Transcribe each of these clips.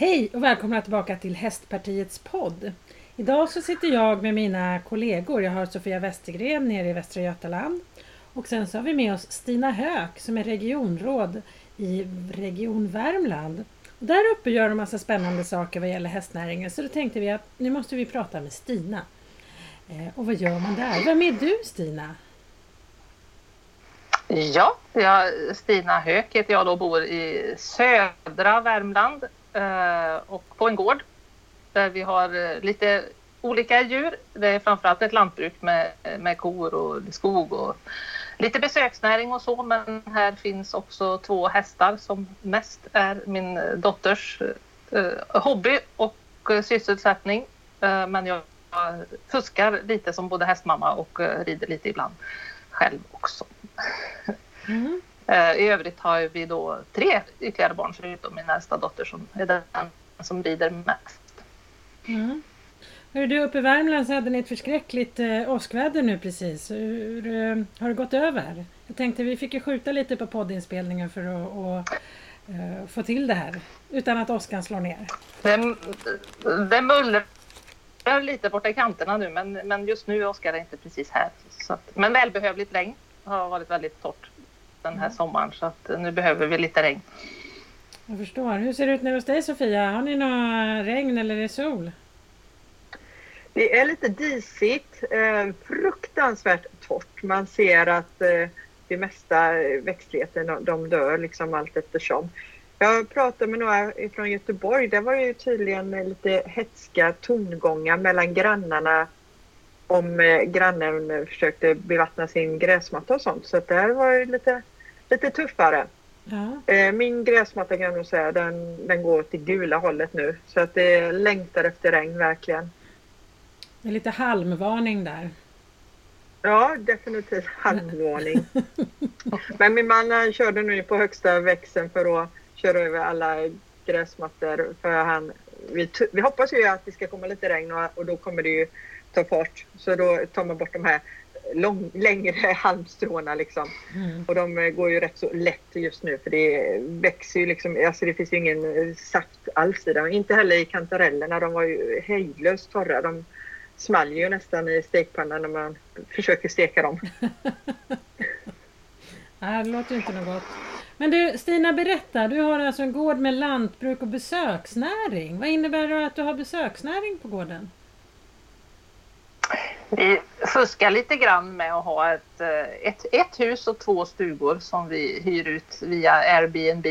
Hej och välkomna tillbaka till Hästpartiets podd. Idag så sitter jag med mina kollegor. Jag har Sofia Westergren nere i Västra Götaland. Och sen så har vi med oss Stina Höök som är regionråd i Region Värmland. Och där uppe gör de massa spännande saker vad gäller hästnäringen så då tänkte vi att nu måste vi prata med Stina. Eh, och vad gör man där? Vem är du Stina? Ja, jag, Stina Höök heter jag och bor i södra Värmland Eh, och på en gård där vi har eh, lite olika djur. Det är framförallt ett lantbruk med, med kor och skog och lite besöksnäring och så men här finns också två hästar som mest är min dotters eh, hobby och eh, sysselsättning. Eh, men jag fuskar lite som både hästmamma och eh, rider lite ibland själv också. Mm. Eh, I övrigt har vi då tre ytterligare barn förutom min äldsta dotter som är den som rider mest. Mm. Hur du, uppe i Värmland så hade ni ett förskräckligt eh, åskväder nu precis. Hur, eh, har det gått över? Jag tänkte vi fick ju skjuta lite på poddinspelningen för att och, eh, få till det här utan att åskan slår ner. Det, det mullrar lite borta i kanterna nu men, men just nu åskar det inte precis här. Så men välbehövligt regn. Har varit väldigt torrt den här mm. sommaren så att nu behöver vi lite regn. Jag förstår. Hur ser det ut nere hos dig Sofia? Har ni något regn eller är det sol? Det är lite disigt, eh, fruktansvärt torrt. Man ser att eh, det mesta växtligheten de dör liksom allt eftersom. Jag pratade med några från Göteborg. Det var ju tydligen lite hetska tongångar mellan grannarna om eh, grannen försökte bevattna sin gräsmatta och sånt. Så det här var lite, lite tuffare. Ja. Eh, min gräsmatta kan jag nog säga, den, den går till gula hållet nu. Så att det längtar efter regn verkligen. Det är lite halmvarning där. Ja, definitivt halmvarning. Men min man han körde nu på högsta växeln för att köra över alla gräsmattor. För han, vi, vi hoppas ju att det ska komma lite regn och, och då kommer det ju ta fart. Så då tar man bort de här lång, längre halmstråna liksom. Mm. Och de eh, går ju rätt så lätt just nu för det växer ju liksom, alltså det finns ju ingen saft alls i dem. Inte heller i kantarellerna, de var ju hejdlöst torra. De small ju nästan i stekpannan när man försöker steka dem. Nej, det låter inte något gott. Men du Stina, berätta. Du har alltså en gård med lantbruk och besöksnäring. Vad innebär det att du har besöksnäring på gården? Vi fuskar lite grann med att ha ett, eh, ett, ett hus och två stugor som vi hyr ut via Airbnb.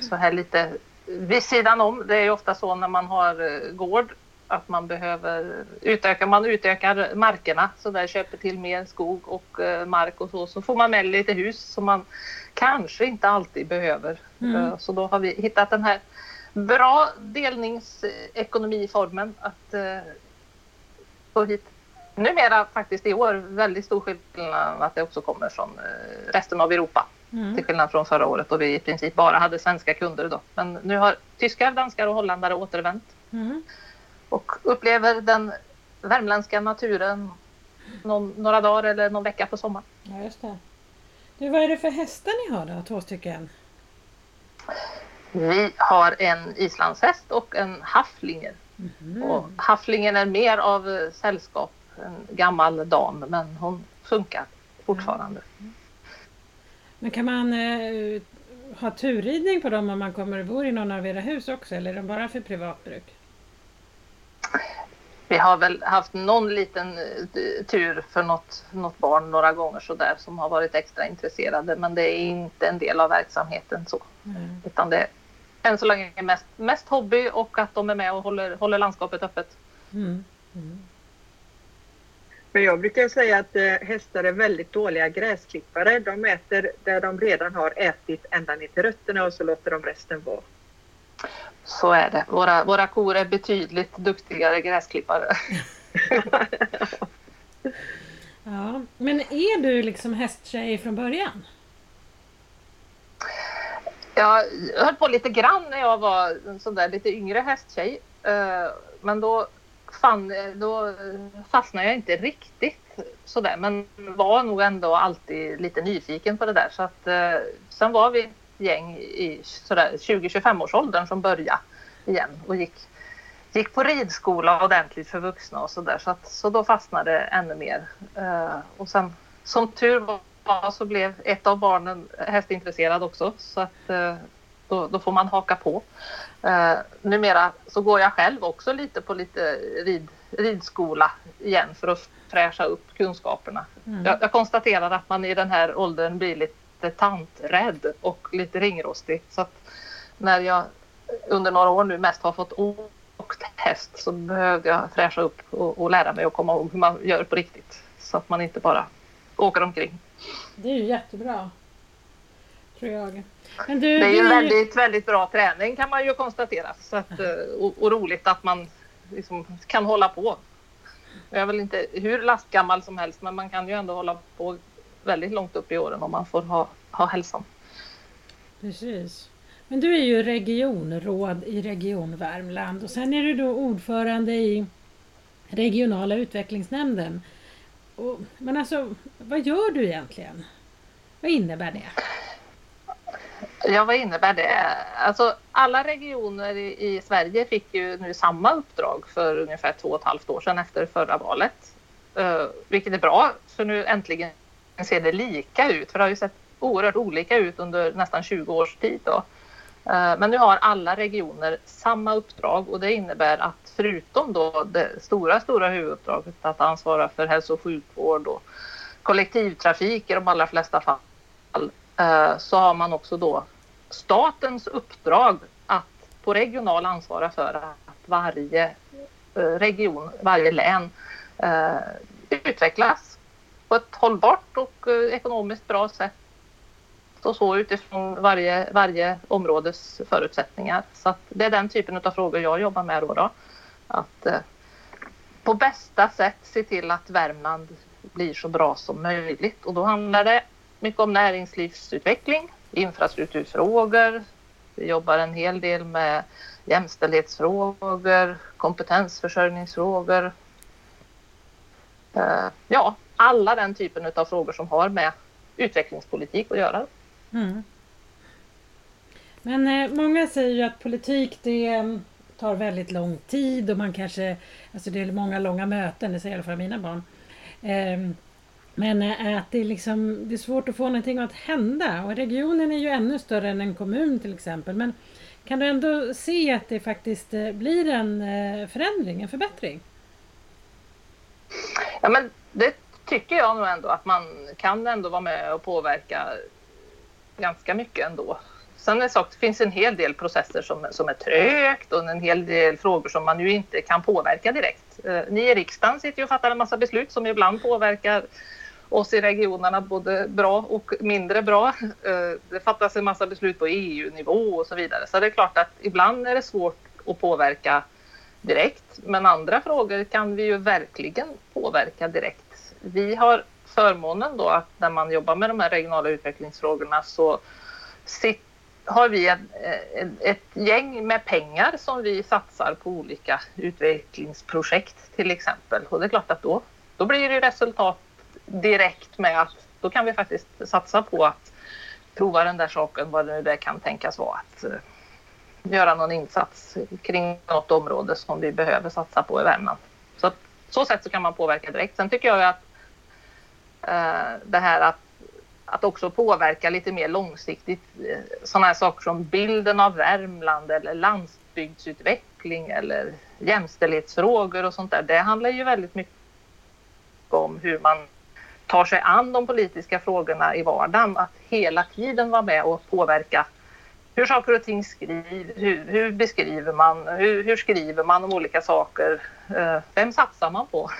Så här lite vid sidan om. Det är ofta så när man har eh, gård att man behöver utöka, man utökar markerna så där köper till mer skog och eh, mark och så. Så får man med lite hus som man kanske inte alltid behöver. Mm. Så då har vi hittat den här bra delningsekonomiformen att få hit numera faktiskt i år väldigt stor skillnad att det också kommer från eh, resten av Europa. Mm. Till skillnad från förra året då vi i princip bara hade svenska kunder. Då. Men nu har tyskar, danskar och holländare återvänt. Mm. Och upplever den värmländska naturen någon, några dagar eller någon vecka på sommaren. Ja, just det. Du, vad är det för hästar ni har då, två stycken? Vi har en islandshäst och en hafflinger. Mm. Och hafflingen är mer av eh, sällskap en gammal dam men hon funkar fortfarande. Men kan man eh, ha turridning på dem om man kommer och bor i någon av era hus också eller är de bara för privatbruk? Vi har väl haft någon liten eh, tur för något, något barn några gånger sådär som har varit extra intresserade men det är inte en del av verksamheten så. Mm. Utan det är än så länge mest, mest hobby och att de är med och håller, håller landskapet öppet. Mm. Mm. Men jag brukar säga att eh, hästar är väldigt dåliga gräsklippare. De äter där de redan har ätit ända ner till rötterna och så låter de resten vara. Så är det. Våra, våra kor är betydligt duktigare gräsklippare. ja, men är du liksom hästtjej från början? Jag höll på lite grann när jag var en sån där lite yngre hästtjej. Eh, men då fan, eh, då fastnade jag inte riktigt sådär men var nog ändå alltid lite nyfiken på det där så att eh, sen var vi ett gäng i 20-25 års åldern som började igen och gick, gick på ridskola ordentligt för vuxna och sådär. Så, så då fastnade det ännu mer. Eh, och sen som tur var så blev ett av barnen hästintresserad också. Så att eh, då, då, får man haka på. Uh, numera så går jag själv också lite på lite rid, ridskola igen för att fräscha upp kunskaperna. Mm. Jag, jag konstaterar att man i den här åldern blir lite tanträdd och lite ringrostig. Så att när jag under några år nu mest har fått åkt häst så behövde jag fräscha upp och, och lära mig att komma ihåg hur man gör på riktigt. Så att man inte bara åker omkring. Det är ju jättebra. Tror jag. Du, det är ju du... väldigt, väldigt bra träning kan man ju konstatera. Så att, eh, och, och roligt att man liksom kan hålla på. Jag är väl inte hur lastgammal som helst men man kan ju ändå hålla på väldigt långt upp i åren om man får ha, ha hälsan. Precis. Men du är ju regionråd i Region Värmland och sen är du då ordförande i regionala utvecklingsnämnden. Och, men alltså, vad gör du egentligen? Vad innebär det? Ja, vad innebär det? Alltså, alla regioner i, i, Sverige fick ju nu samma uppdrag för ungefär två och ett halvt år sedan efter förra valet. Uh, vilket är bra, för nu äntligen ser det lika ut. För det har ju sett oerhört olika ut under nästan 20 års tid. Då. Uh, men nu har alla regioner samma uppdrag och det innebär att förutom då det stora, stora huvuduppdraget att ansvara för hälso och sjukvård och kollektivtrafik i de allra flesta fall Eh, så har man också då statens uppdrag att på regional ansvara för att varje eh, region, varje län eh, utvecklas på ett hållbart och ekonomiskt bra sätt och så utifrån varje, varje områdes förutsättningar. Så det är den typen av frågor jag jobbar med då. då. Att på bästa sätt se till att Värmland blir så bra som möjligt och då handlar det mycket om näringslivsutveckling, infrastrukturfrågor. Vi jobbar en hel del med jämställdhetsfrågor, kompetensförsörjningsfrågor. Eh, ja, alla den typen av frågor som har med utvecklingspolitik att göra. Mm. Men eh, många säger ju att politik det mm, tar väldigt lång tid och man kanske, alltså det är många långa möten, det säger i alla fall mina barn. Ehm, men eh, att det är, liksom, det är svårt att få någonting att hända och regionen är ju ännu större än en kommun till exempel. Men kan du ändå se att det faktiskt eh, blir en eh, förändring, en förbättring? Ja men det tycker jag nog ändå att man kan ändå vara med och påverka ganska mycket ändå. Sen är det finns en hel del processer som, som är trögt och en hel del frågor som man ju inte kan påverka direkt. Ni i riksdagen sitter ju och fattar en massa beslut som ibland påverkar oss i regionerna både bra och mindre bra. Eh, det fattas en massa beslut på EU-nivå och så vidare. Så det är klart att ibland är det svårt att påverka direkt. Men andra frågor kan vi ju verkligen påverka direkt. Vi har förmånen då att när man jobbar med de här regionala utvecklingsfrågorna så har vi ett, ett gäng med pengar som vi satsar på olika utvecklingsprojekt till exempel. Och det är klart att då, då blir det resultat direkt med att då kan vi faktiskt satsa på att prova den där saken, vad det nu kan tänkas vara. Att eh, göra någon insats kring något område som vi behöver satsa på i Värmland. Så att, så sätt så kan man påverka direkt. Sen tycker jag att eh, det här att, att också påverka lite mer långsiktigt eh, sådana här saker som bilden av Värmland eller landsbygdsutveckling eller jämställdhetsfrågor och sånt där. Det handlar ju väldigt mycket om hur man tar sig an de politiska frågorna i vardagen. Att hela tiden vara med och påverka hur saker och ting skrivs, hur, hur, beskriver man, hur, hur, skriver man om olika saker, eh, vem satsar man på?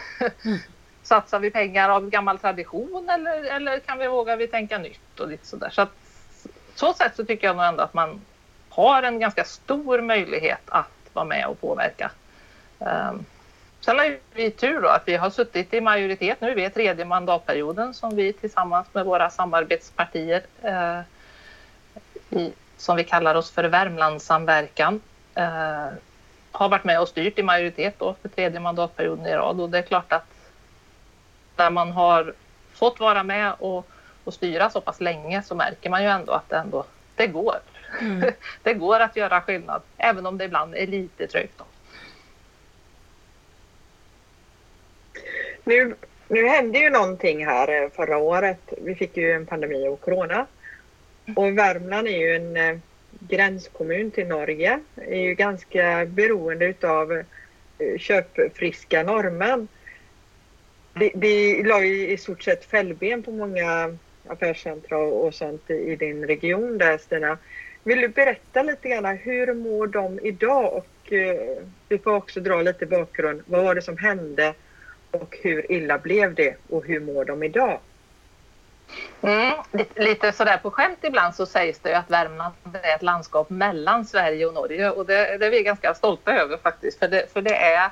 Mm. Satsar vi pengar av gammal tradition eller, eller kan vi våga vi tänka nytt och lite sådär. Så att, så sätt så tycker jag nog ändå att man har en ganska stor möjlighet att vara med och påverka. Um, Sen har vi tur då att vi har suttit i majoritet nu. Vi är tredje mandatperioden som vi tillsammans med våra samarbetspartier eh, i, som vi kallar oss för Värmlandssamverkan eh, har varit med och styrt i majoritet då för tredje mandatperioden i rad och det är klart att när man har fått vara med och, och styra så pass länge så märker man ju ändå att det, ändå, det går. Mm. det går att göra skillnad, även om det ibland är lite trögt. Nu, nu hände ju någonting här eh, förra året. Vi fick ju en pandemi och corona. Och Värmland är ju en eh, gränskommun till Norge. Är ju ganska beroende utav eh, köpfriska norrmän. Det, det la ju i stort sett fällben på många affärscentra och sånt i din region där Stina. Vill du berätta lite grann hur mår de idag och eh, vi får också dra lite bakgrund. Vad var det som hände och hur illa blev det? Och hur mår de idag? Mm, lite, sådär på skämt ibland så sägs det ju att Värmland är ett landskap mellan Sverige och Norge. Och det, det är vi ganska stolta över faktiskt. För det, för det är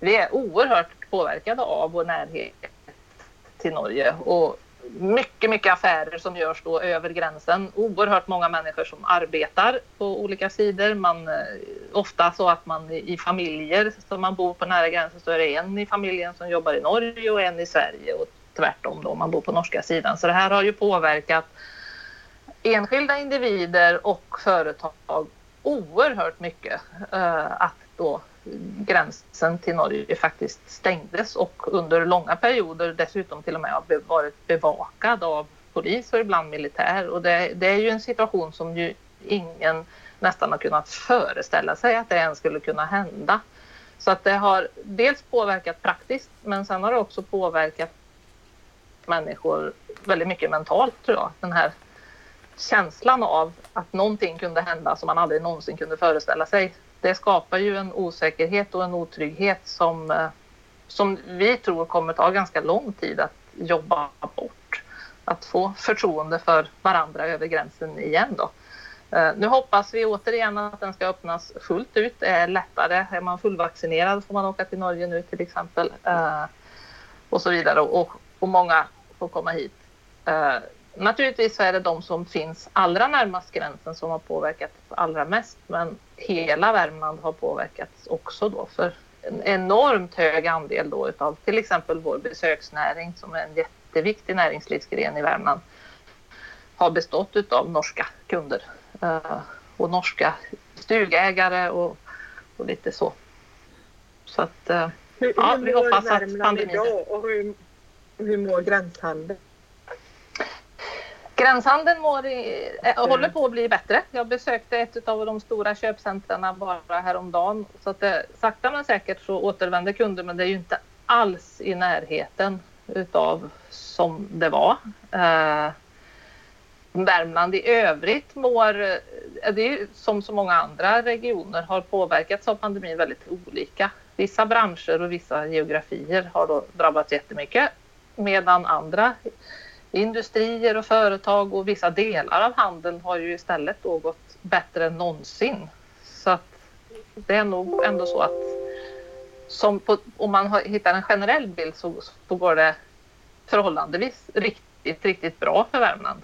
vi är oerhört påverkade av vår närhet till Norge. Och mycket, mycket affärer som görs då över gränsen. Oerhört många människor som arbetar på olika sidor. Man, eh, ofta så att man i familjer som man bor på nära gränsen så är det en i familjen som jobbar i Norge och en i Sverige och tvärtom då om man bor på norska sidan. Så det här har ju påverkat enskilda individer och företag oerhört mycket. Uh, att då gränsen till Norge faktiskt stängdes och under långa perioder dessutom till och med har varit bevakad av polis och ibland militär. Och det, det, är ju en situation som ju ingen nästan har kunnat föreställa sig att det ens skulle kunna hända. Så att det har dels påverkat praktiskt men sen har det också påverkat människor väldigt mycket mentalt tror jag. Den här känslan av att någonting kunde hända som man aldrig någonsin kunde föreställa sig det skapar ju en osäkerhet och en otrygghet som, eh, som vi tror kommer ta ganska lång tid att jobba bort. Att få förtroende för varandra över gränsen igen då. Eh, nu hoppas vi återigen att den ska öppnas fullt ut. Det är lättare. Är man fullvaccinerad får man åka till Norge nu till exempel. Eh, och så vidare. Och, och många får komma hit. Naturligtvis så är det de som finns allra närmast gränsen som har påverkats allra mest men hela Värmland har påverkats också då för en enormt hög andel då utav till exempel vår besöksnäring som är en jätteviktig näringslivsgren i Värmland har bestått utav norska kunder uh, och norska stugägare och, och lite så. Så att hur, ja, vi hoppas att pandemin... Idag och hur, hur mår gränshandeln? Gränshandeln mår i, äh, håller på att bli bättre. Jag besökte ett av de stora köpcentren bara häromdagen. Så att det, sakta men säkert så återvänder kunder men det är ju inte alls i närheten utav som det var. Eh, Värmland i övrigt mår, eh, det är som så många andra regioner, har påverkats av pandemin väldigt olika. Vissa branscher och vissa geografier har då drabbats jättemycket medan andra industrier och företag och vissa delar av handeln har ju istället då gått bättre än någonsin. Så att det är nog ändå så att som på, om man har, hittar en generell bild så, så går det förhållandevis riktigt, riktigt bra för Värmland.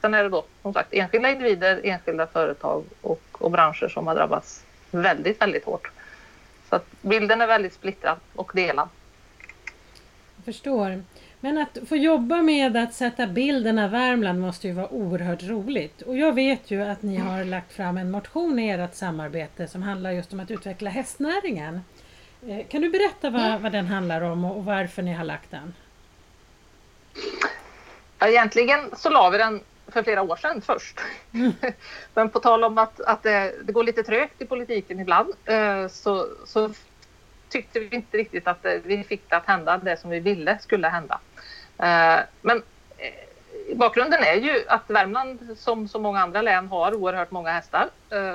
Sen är det då som sagt enskilda individer, enskilda företag och, och branscher som har drabbats väldigt, väldigt hårt. Så att bilden är väldigt splittrad och delad. Jag förstår. Men att få jobba med att sätta bilden av Värmland måste ju vara oerhört roligt. Och jag vet ju att ni har lagt fram en motion i ert samarbete som handlar just om att utveckla hästnäringen. Eh, kan du berätta vad, mm. vad den handlar om och varför ni har lagt den? Egentligen så la vi den för flera år sedan först. Mm. Men på tal om att, att det, det, går lite trögt i politiken ibland eh, så, så tyckte vi inte riktigt att eh, vi fick det att hända det som vi ville skulle hända. Eh, men eh, bakgrunden är ju att Värmland som så många andra län har oerhört många hästar.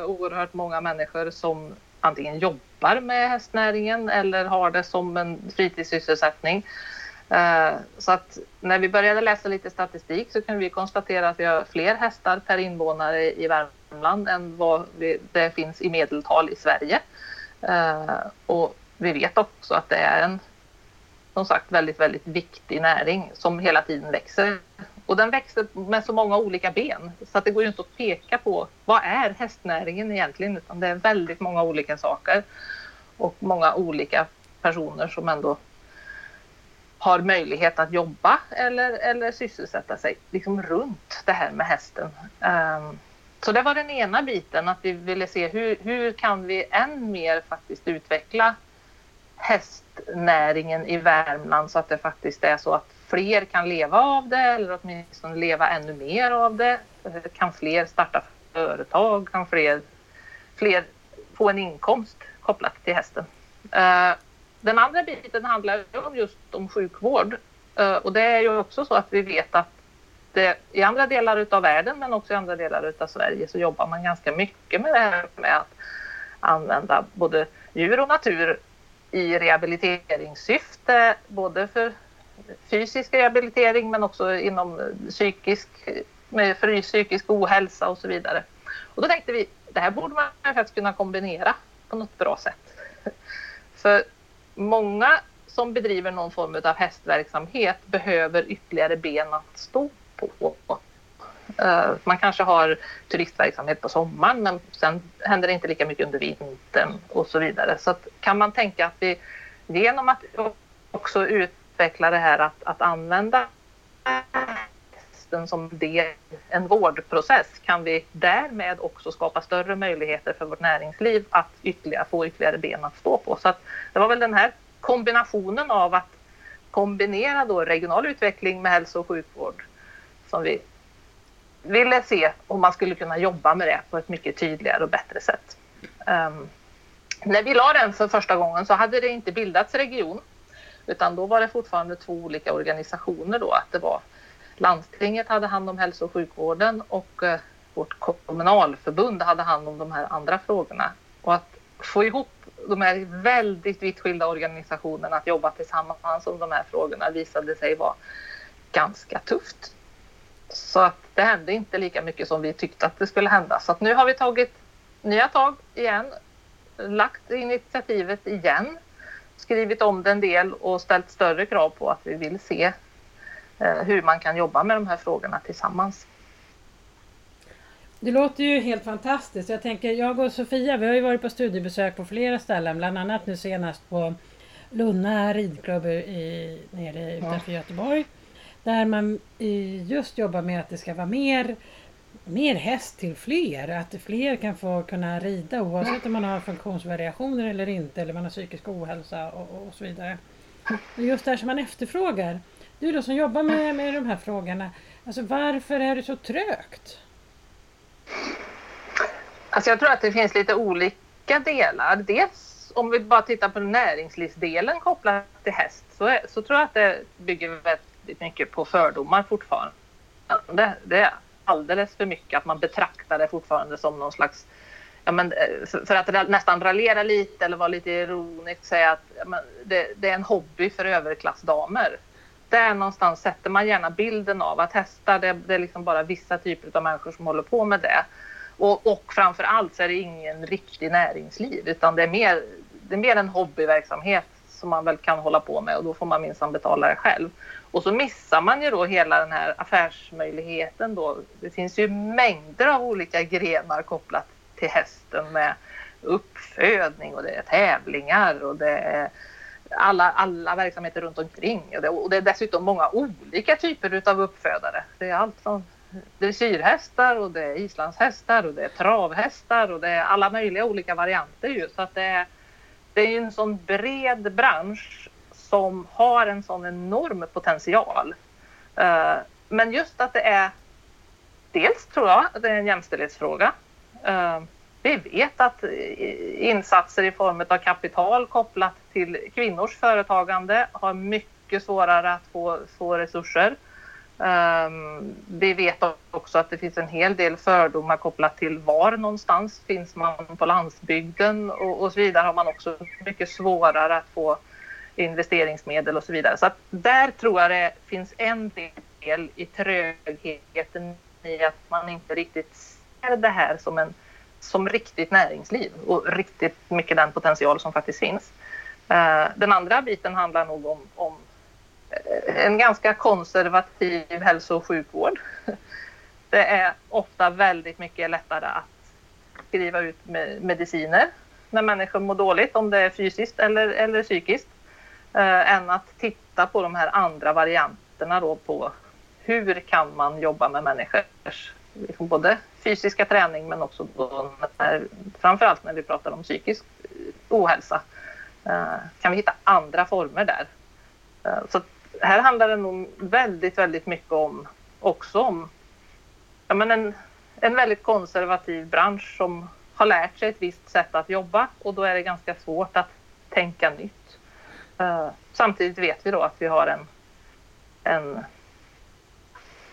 Oerhört många människor som antingen jobbar med hästnäringen eller har det som en fritidssysselsättning. Så att när vi började läsa lite statistik så kunde vi konstatera att vi har fler hästar per invånare i Värmland än vad det finns i medeltal i Sverige. Och vi vet också att det är en som sagt väldigt, väldigt viktig näring som hela tiden växer. Och den växer med så många olika ben så att det går ju inte att peka på vad är hästnäringen egentligen utan det är väldigt många olika saker och många olika personer som ändå har möjlighet att jobba eller, eller sysselsätta sig liksom runt det här med hästen. Um, så det var den ena biten, att vi ville se hur, hur kan vi än mer faktiskt utveckla hästnäringen i Värmland så att det faktiskt är så att fler kan leva av det eller åtminstone leva ännu mer av det. Kan fler starta företag? Kan fler, fler få en inkomst kopplat till hästen? Eh, den andra biten handlar om just om sjukvård eh, och det är ju också så att vi vet att det, i andra delar av världen men också i andra delar av Sverige så jobbar man ganska mycket med det här med att använda både djur och natur i rehabiliteringssyfte, både för fysisk rehabilitering men också inom psykisk, med för psykisk ohälsa och så vidare. Och då tänkte vi, det här borde man faktiskt kunna kombinera på något bra sätt. För många som bedriver någon form av hästverksamhet behöver ytterligare ben att stå på. Eh, man kanske har turistverksamhet på sommaren men sen händer det inte lika mycket under vintern och så vidare. Så att, kan man tänka att vi genom att också utveckla det här att, att använda hästen som del en vårdprocess kan vi därmed också skapa större möjligheter för vårt näringsliv att ytterligare, få ytterligare ben att stå på. Så att det var väl den här kombinationen av att kombinera då regional utveckling med hälso och sjukvård som vi ville se om man skulle kunna jobba med det på ett mycket tydligare och bättre sätt. Um, när vi la den för första gången så hade det inte bildats region utan då var det fortfarande två olika organisationer då. Att det var landstinget hade hand om hälso och sjukvården och eh, vårt kommunalförbund hade hand om de här andra frågorna. Och att få ihop de här väldigt vitt skilda organisationerna att jobba tillsammans om de här frågorna visade sig vara ganska tufft. Så att det hände inte lika mycket som vi tyckte att det skulle hända. Så att nu har vi tagit nya tag igen, lagt initiativet igen, skrivit om det en del och ställt större krav på att vi vill se eh, hur man kan jobba med de här frågorna tillsammans. Det låter ju helt fantastiskt. Jag tänker, jag och Sofia, vi har ju varit på studiebesök på flera ställen, bland annat nu senast på Lunna ridklubb i, nere utanför ja. Göteborg. Där man eh, just jobbar med att det ska vara mer, mer häst till fler. Att fler kan få kunna rida oavsett om man har funktionsvariationer eller inte eller man har psykisk ohälsa och, och så vidare. Och just det här som man efterfrågar. Du då som jobbar med, med de här frågorna. Alltså varför är det så trögt? Alltså jag tror att det finns lite olika delar. Dels om vi bara tittar på näringslivsdelen kopplat till häst så, är, så tror jag att det bygger väldigt mycket på fördomar fortfarande. Det är alldeles för mycket att man betraktar det fortfarande som någon slags Ja, men, eh, för att nästan raljera lite eller vara lite ironisk säga att ja, men, det, det, är en hobby för överklassdamer. Där någonstans sätter man gärna bilden av att hästar det, det är liksom bara vissa typer av människor som håller på med det. Och, och framför allt så är det ingen riktig näringsliv utan det är mer, det är mer en hobbyverksamhet som man väl kan hålla på med och då får man minsann betala det själv. Och så missar man ju då hela den här affärsmöjligheten då. Det finns ju mängder av olika grenar kopplat till hästen med uppfödning och det är tävlingar och det är alla, alla verksamheter runt omkring. Och det, och det är dessutom många olika typer av uppfödare. Det är allt från dressyrhästar och det är islandshästar och det är travhästar och det är alla möjliga olika varianter ju. Så att det är, det är en sån bred bransch som har en sån enorm potential. Eh, men just att det är dels tror jag att det är en jämställdhetsfråga. Eh, vi vet att insatser i form av kapital kopplat till kvinnors företagande har mycket svårare att få, få resurser. Um, vi vet också att det finns en hel del fördomar kopplat till var någonstans finns man på landsbygden och, och så vidare har man också mycket svårare att få investeringsmedel och så vidare. Så att där tror jag det finns en del i trögheten i att man inte riktigt ser det här som, en, som riktigt näringsliv och riktigt mycket den potential som faktiskt finns. Eh, den andra biten handlar nog om, om eh, en ganska konservativ hälso och sjukvård. Det är ofta väldigt mycket lättare att skriva ut mediciner när människor mår dåligt, om det är fysiskt eller, eller psykiskt, eh, än att titta på de här andra varianterna då på hur kan man jobba med människors liksom både fysiska träning men också då när, framförallt när vi pratar om psykisk eh, ohälsa. Eh, kan vi hitta andra former där? Eh, så här handlar det nog väldigt, väldigt mycket om också om ja, men en, en väldigt konservativ bransch som har lärt sig ett visst sätt att jobba och då är det ganska svårt att tänka nytt. Uh, samtidigt vet vi då att vi har en, en,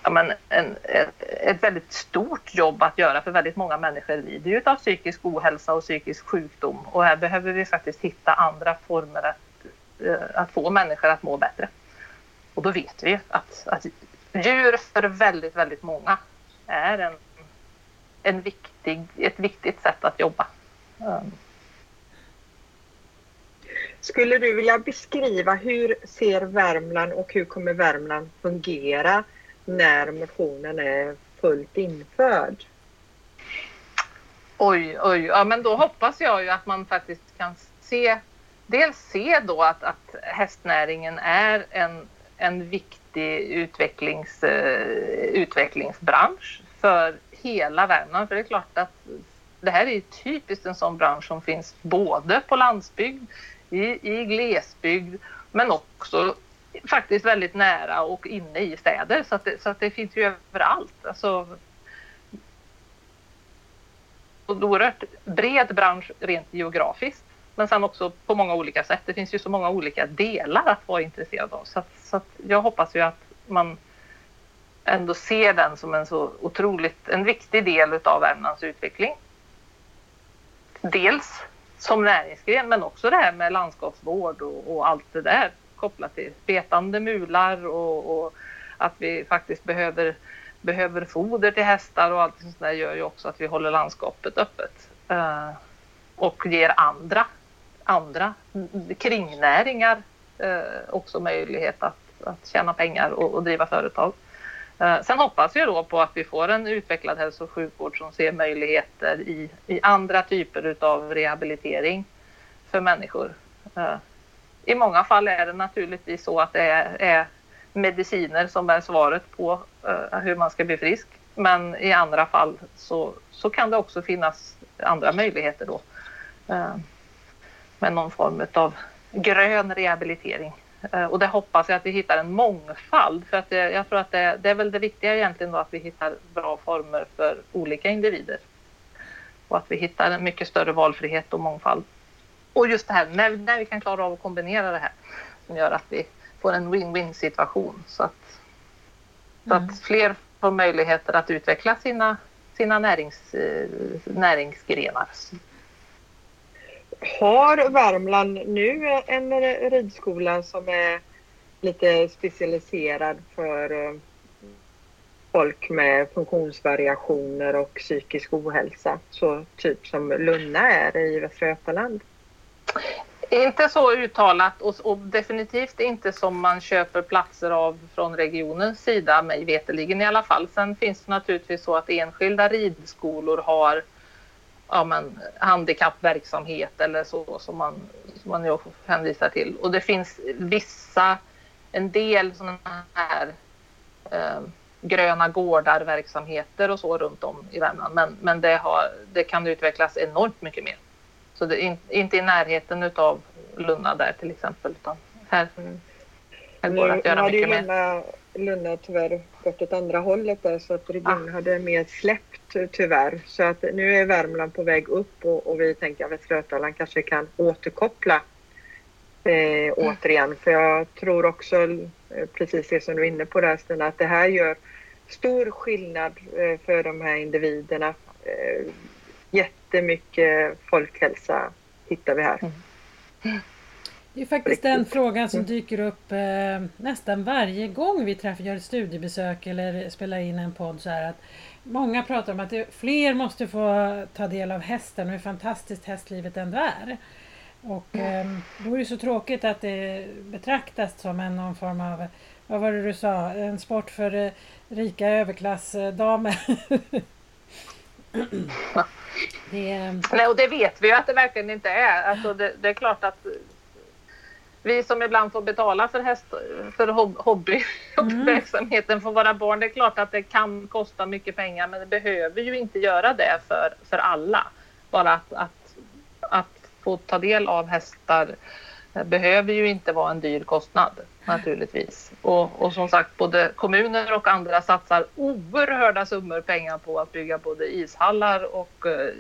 ja, men en, ett, ett, väldigt stort jobb att göra för väldigt många människor lider ju av psykisk ohälsa och psykisk sjukdom och här behöver vi faktiskt hitta andra former att, uh, att få människor att må bättre. Och då vet vi att, att djur för väldigt, väldigt många är en, en viktig, ett viktigt sätt att jobba. Um. Skulle du vilja beskriva hur ser Värmland och hur kommer Värmland fungera när motionen är fullt införd? Oj, oj, ja men då hoppas jag ju att man faktiskt kan se dels se då att, att hästnäringen är en, en viktig utvecklings, uh, utvecklingsbransch för hela Värmland. För det är klart att det här är typiskt en sån bransch som finns både på landsbygd, i, i glesbygd men också faktiskt väldigt nära och inne i städer. Så att det, så att det finns ju överallt. Alltså, en oerhört bred bransch rent geografiskt. Men sen också på många olika sätt. Det finns ju så många olika delar att vara intresserad av. Så, att, så att jag hoppas ju att man ändå ser den som en så otroligt en viktig del utav Värmlands utveckling. Dels som näringsgren men också det här med landskapsvård och, och allt det där kopplat till betande mular och, och, att vi faktiskt behöver, behöver foder till hästar och allt sånt där gör ju också att vi håller landskapet öppet. eh, och ger andra, andra kringnäringar eh, också möjlighet att, att tjäna pengar och, och driva företag. Eh, sen hoppas jag då på att vi får en utvecklad hälso och sjukvård som ser möjligheter i, i andra typer av rehabilitering för människor. Eh, I många fall är det naturligtvis så att det är, är mediciner som är svaret på eh, hur man ska bli frisk. Men i andra fall så, så kan det också finnas andra möjligheter då. Med någon form av grön rehabilitering. Eh, och det hoppas jag att vi hittar en mångfald för att det, jag tror att det, det, är väl det viktiga egentligen då att vi hittar bra former för olika individer. Och att vi hittar en mycket större valfrihet och mångfald. Och just det här när, när vi kan klara av att kombinera det här som gör att vi får en win-win situation så att, så mm. att fler får möjligheter att utveckla sina, sina närings, eh, näringsgrenar har Värmland nu en ridskola som är lite specialiserad för eh, folk med funktionsvariationer och psykisk ohälsa. Så typ som Lunna är i Västra Götaland. Inte så uttalat och, och, definitivt inte som man köper platser av från regionens sida, mig veterligen i alla fall. Sen finns det naturligtvis så att enskilda ridskolor har ja, men, handikappverksamhet eller så som man, som man ju hänvisar till. Och det finns vissa, en del sådana här eh, gröna gårdar-verksamheter och så runt om i Värmland. Men, men det, har, det kan utvecklas enormt mycket mer. Så det är in, inte i närheten av Lunna där till exempel. Utan här, här går det att göra mycket mer. Lunna tyvärr gått åt andra hållet där så att regionen ah. hade mer släppt tyvärr. Så att nu är Värmland på väg upp och, och vi tänker att Västra Götaland kanske kan återkoppla eh, mm. återigen. För jag tror också, eh, precis det som du är inne på där Stina, att det här gör stor skillnad eh, för de här individerna. Eh, jättemycket folkhälsa hittar vi här. Mm. Det är faktiskt den frågan som dyker upp eh, nästan varje gång vi träffar, gör ett studiebesök eller spelar in en podd. Så här, att många pratar om att det, fler måste få ta del av hästen och hur fantastiskt hästlivet ändå är. Och eh, då är det så tråkigt att det betraktas som en någon form av, vad var det du sa, en sport för eh, rika överklassdamer. det, Nej, och det vet vi ju att det verkligen inte är. Alltså det, det är klart att vi som ibland får betala för, häst, för hobbyverksamheten mm. för våra barn. Det är klart att det kan kosta mycket pengar men det behöver ju inte göra det för, för alla. Bara att, att, att få ta del av hästar behöver ju inte vara en dyr kostnad naturligtvis. Och, och som sagt både kommuner och andra satsar oerhörda summor pengar på att bygga både ishallar och eh,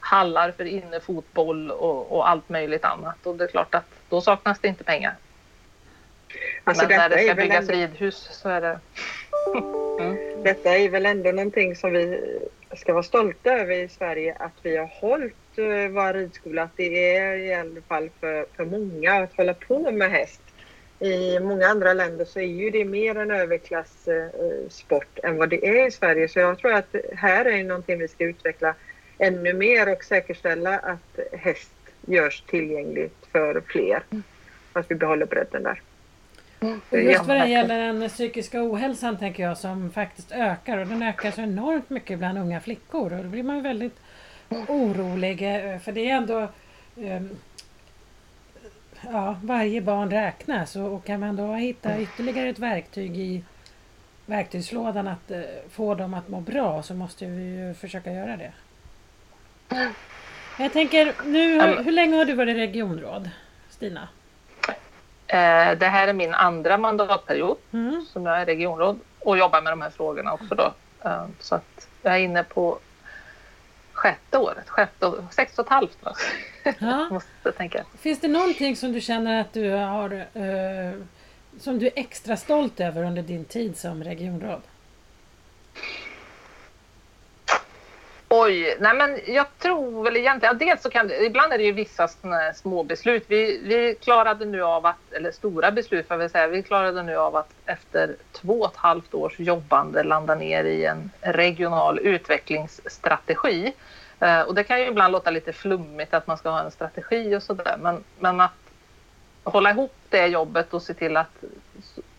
hallar för innefotboll och, och allt möjligt annat. Och det är klart att då saknas det inte pengar. Alltså Men när det ska byggas ändå... ridhus så är det... mm. Detta är väl ändå någonting som vi ska vara stolta över i Sverige att vi har hållit uh, vår ridskola. Att det är i alla fall för, för många att hålla på med häst. I många andra länder så är ju det mer en överklassport uh, än vad det är i Sverige. Så jag tror att här är någonting vi ska utveckla ännu mer och säkerställa att häst görs tillgängligt för fler. Att vi behåller bredden där. Mm. Just vad det gäller den psykiska ohälsan tänker jag som faktiskt ökar och den ökar så enormt mycket bland unga flickor och då blir man väldigt orolig eh, för det är ändå um, Ja, varje barn räknas och, och kan man då hitta ytterligare ett verktyg i verktygslådan att uh, få dem att må bra så måste vi ju försöka göra det. Jag tänker, nu, hur, hur länge har du varit regionråd, Stina? Eh, det här är min andra mandatperiod mm. som jag är regionråd och jobbar med de här frågorna också då. Eh, så att jag är inne på sjätte året, sjätte, sex och ett halvt. Ja. Måste tänka. Finns det någonting som du känner att du har eh, som du är extra stolt över under din tid som regionråd? Oj, nej men jag tror väl egentligen, dels så kan ibland är det ju vissa sådana små beslut. Vi, vi klarade nu av att, eller stora beslut får jag säga, vi klarade nu av att efter två och ett halvt års jobbande landa ner i en regional utvecklingsstrategi. Eh, och det kan ju ibland låta lite flummigt att man ska ha en strategi och sådär, men, men att hålla ihop det jobbet och se till att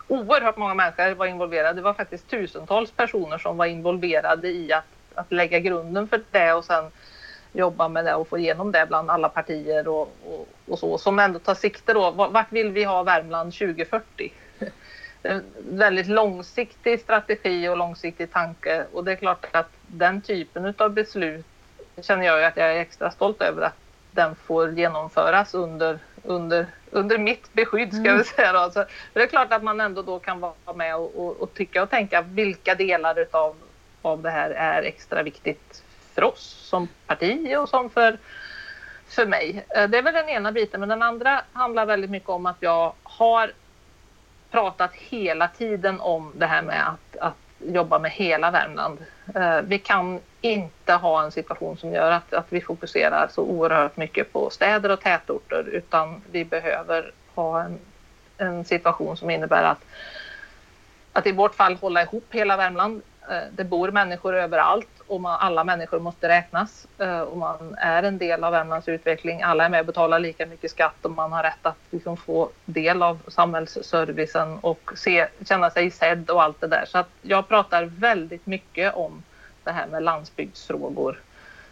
oerhört många människor var involverade. Det var faktiskt tusentals personer som var involverade i att att lägga grunden för det och sen jobba med det och få igenom det bland alla partier och, och, och så som ändå tar sikte då. Vart vill vi ha Värmland 2040? En väldigt långsiktig strategi och långsiktig tanke och det är klart att den typen av beslut känner jag att jag är extra stolt över att den får genomföras under, under, under mitt beskydd ska mm. säga. Då. Så det är klart att man ändå då kan vara med och, och, och tycka och tänka vilka delar utav av det här är extra viktigt för oss som parti och som för, för mig. Eh, det är väl den ena biten, men den andra handlar väldigt mycket om att jag har pratat hela tiden om det här med att, att jobba med hela Värmland. Eh, vi kan inte ha en situation som gör att, att vi fokuserar så oerhört mycket på städer och tätorter utan vi behöver ha en, en situation som innebär att, att i vårt fall hålla ihop hela Värmland Eh, det bor människor överallt och man, alla människor måste räknas eh, och man är en del av Värmlands utveckling. Alla är med och betalar lika mycket skatt och man har rätt att liksom få del av samhällsservicen och se, känna sig sedd och allt det där. Så att jag pratar väldigt mycket om det här med landsbygdsfrågor.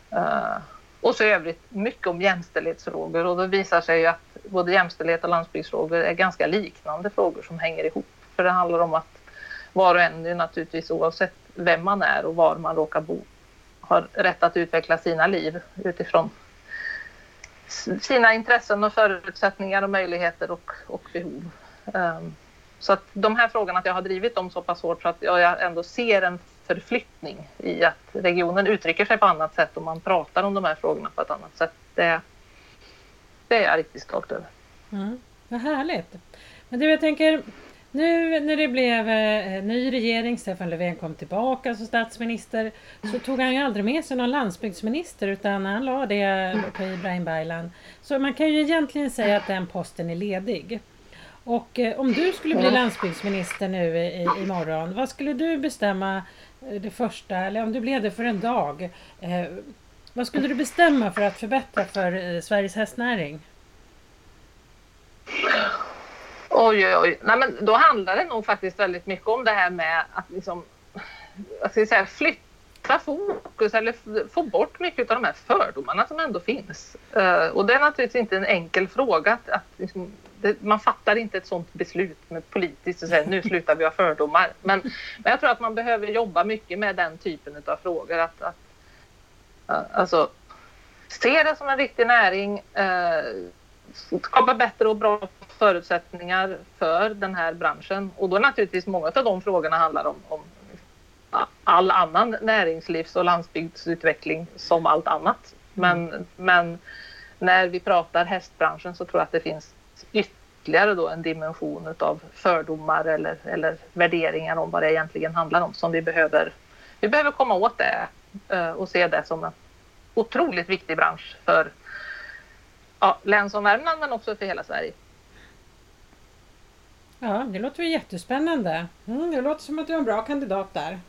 Eh, och så i övrigt mycket om jämställdhetsfrågor och det visar sig ju att både jämställdhet och landsbygdsfrågor är ganska liknande frågor som hänger ihop. För det handlar om att var och en naturligtvis oavsett vem man är och var man råkar bo har rätt att utveckla sina liv utifrån sina intressen och förutsättningar och möjligheter och, och behov. Um, så att de här frågorna, att jag har drivit dem så pass hårt så att jag ändå ser en förflyttning i att regionen uttrycker sig på annat sätt och man pratar om de här frågorna på ett annat sätt. Det, det är jag riktigt stolt över. Mm, vad härligt. Men du, jag tänker, nu när det blev eh, ny regering, Stefan Löfven kom tillbaka som statsminister, så tog han ju aldrig med sig någon landsbygdsminister utan han la det på Ibrahim Baylan. Så man kan ju egentligen säga att den posten är ledig. Och eh, om du skulle bli landsbygdsminister nu i, imorgon, vad skulle du bestämma eh, det första, eller om du blev det för en dag, eh, vad skulle du bestämma för att förbättra för eh, Sveriges hästnäring? Oj, oj, oj. Nej, men då handlar det nog faktiskt väldigt mycket om det här med att liksom, jag ska säga, flytta fokus eller få bort mycket av de här fördomarna som ändå finns. Uh, och det är naturligtvis inte en enkel fråga att, att liksom det, man fattar inte ett sådant beslut med politiskt och säger nu slutar vi ha fördomar. Men, men jag tror att man behöver jobba mycket med den typen av frågor. Att, att, eh, alltså, se det som en riktig näring, eh, skapa bättre och bra förutsättningar för den här branschen. Och då naturligtvis många av de frågorna handlar om, om all annan näringslivs och landsbygdsutveckling som allt annat. Men, mm. men när vi pratar hästbranschen så tror jag att det finns ytterligare då en dimension av fördomar eller, eller värderingar om vad det egentligen handlar om som vi behöver. Vi behöver komma åt det eh, och se det som en otroligt viktig bransch för ja, län som Värmland men också för hela Sverige. Ja, det låter ju jättespännande. Mm, det låter som att du är en bra kandidat där.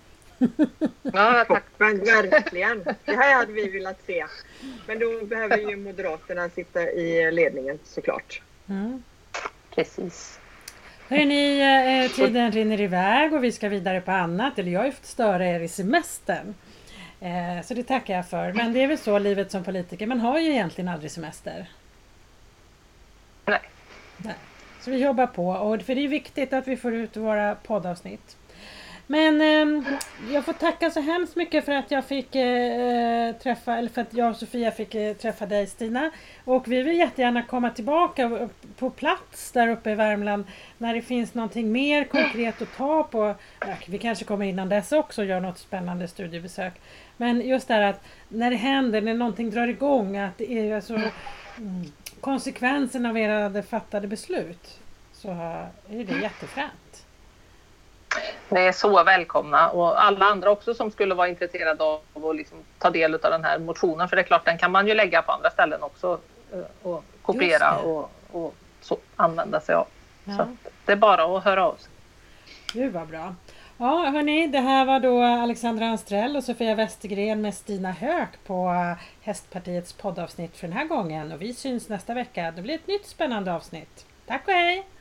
Ja, tack. Men verkligen. Det här hade vi velat se. Men då behöver ju Moderaterna sitta i ledningen såklart. Mm. Precis. Hörrni, eh, tiden rinner iväg och vi ska vidare på annat. Eller jag har ju fått störa er i semestern. Eh, så det tackar jag för. Men det är väl så livet som politiker. Man har ju egentligen aldrig semester. Nej. Nej. Så vi jobbar på. Och för det är viktigt att vi får ut våra poddavsnitt. Men eh, jag får tacka så hemskt mycket för att jag fick eh, träffa, eller för att jag och Sofia fick eh, träffa dig Stina. Och vi vill jättegärna komma tillbaka på plats där uppe i Värmland när det finns någonting mer konkret att ta på. Vi kanske kommer innan dess också och gör något spännande studiebesök. Men just det här att när det händer, när någonting drar igång, att det är alltså mm, konsekvenserna av era fattade beslut så är det jättefränt. Ni är så välkomna och alla andra också som skulle vara intresserade av att liksom ta del av den här motionen. För det är klart, den kan man ju lägga på andra ställen också eh, och kopiera och, och så, använda sig av. Ja. Så det är bara att höra av sig. Gud vad bra. Ja hörni, det här var då Alexandra Anstrell och Sofia Westergren med Stina Höök på Hästpartiets poddavsnitt för den här gången. Och vi syns nästa vecka. Det blir ett nytt spännande avsnitt. Tack och hej!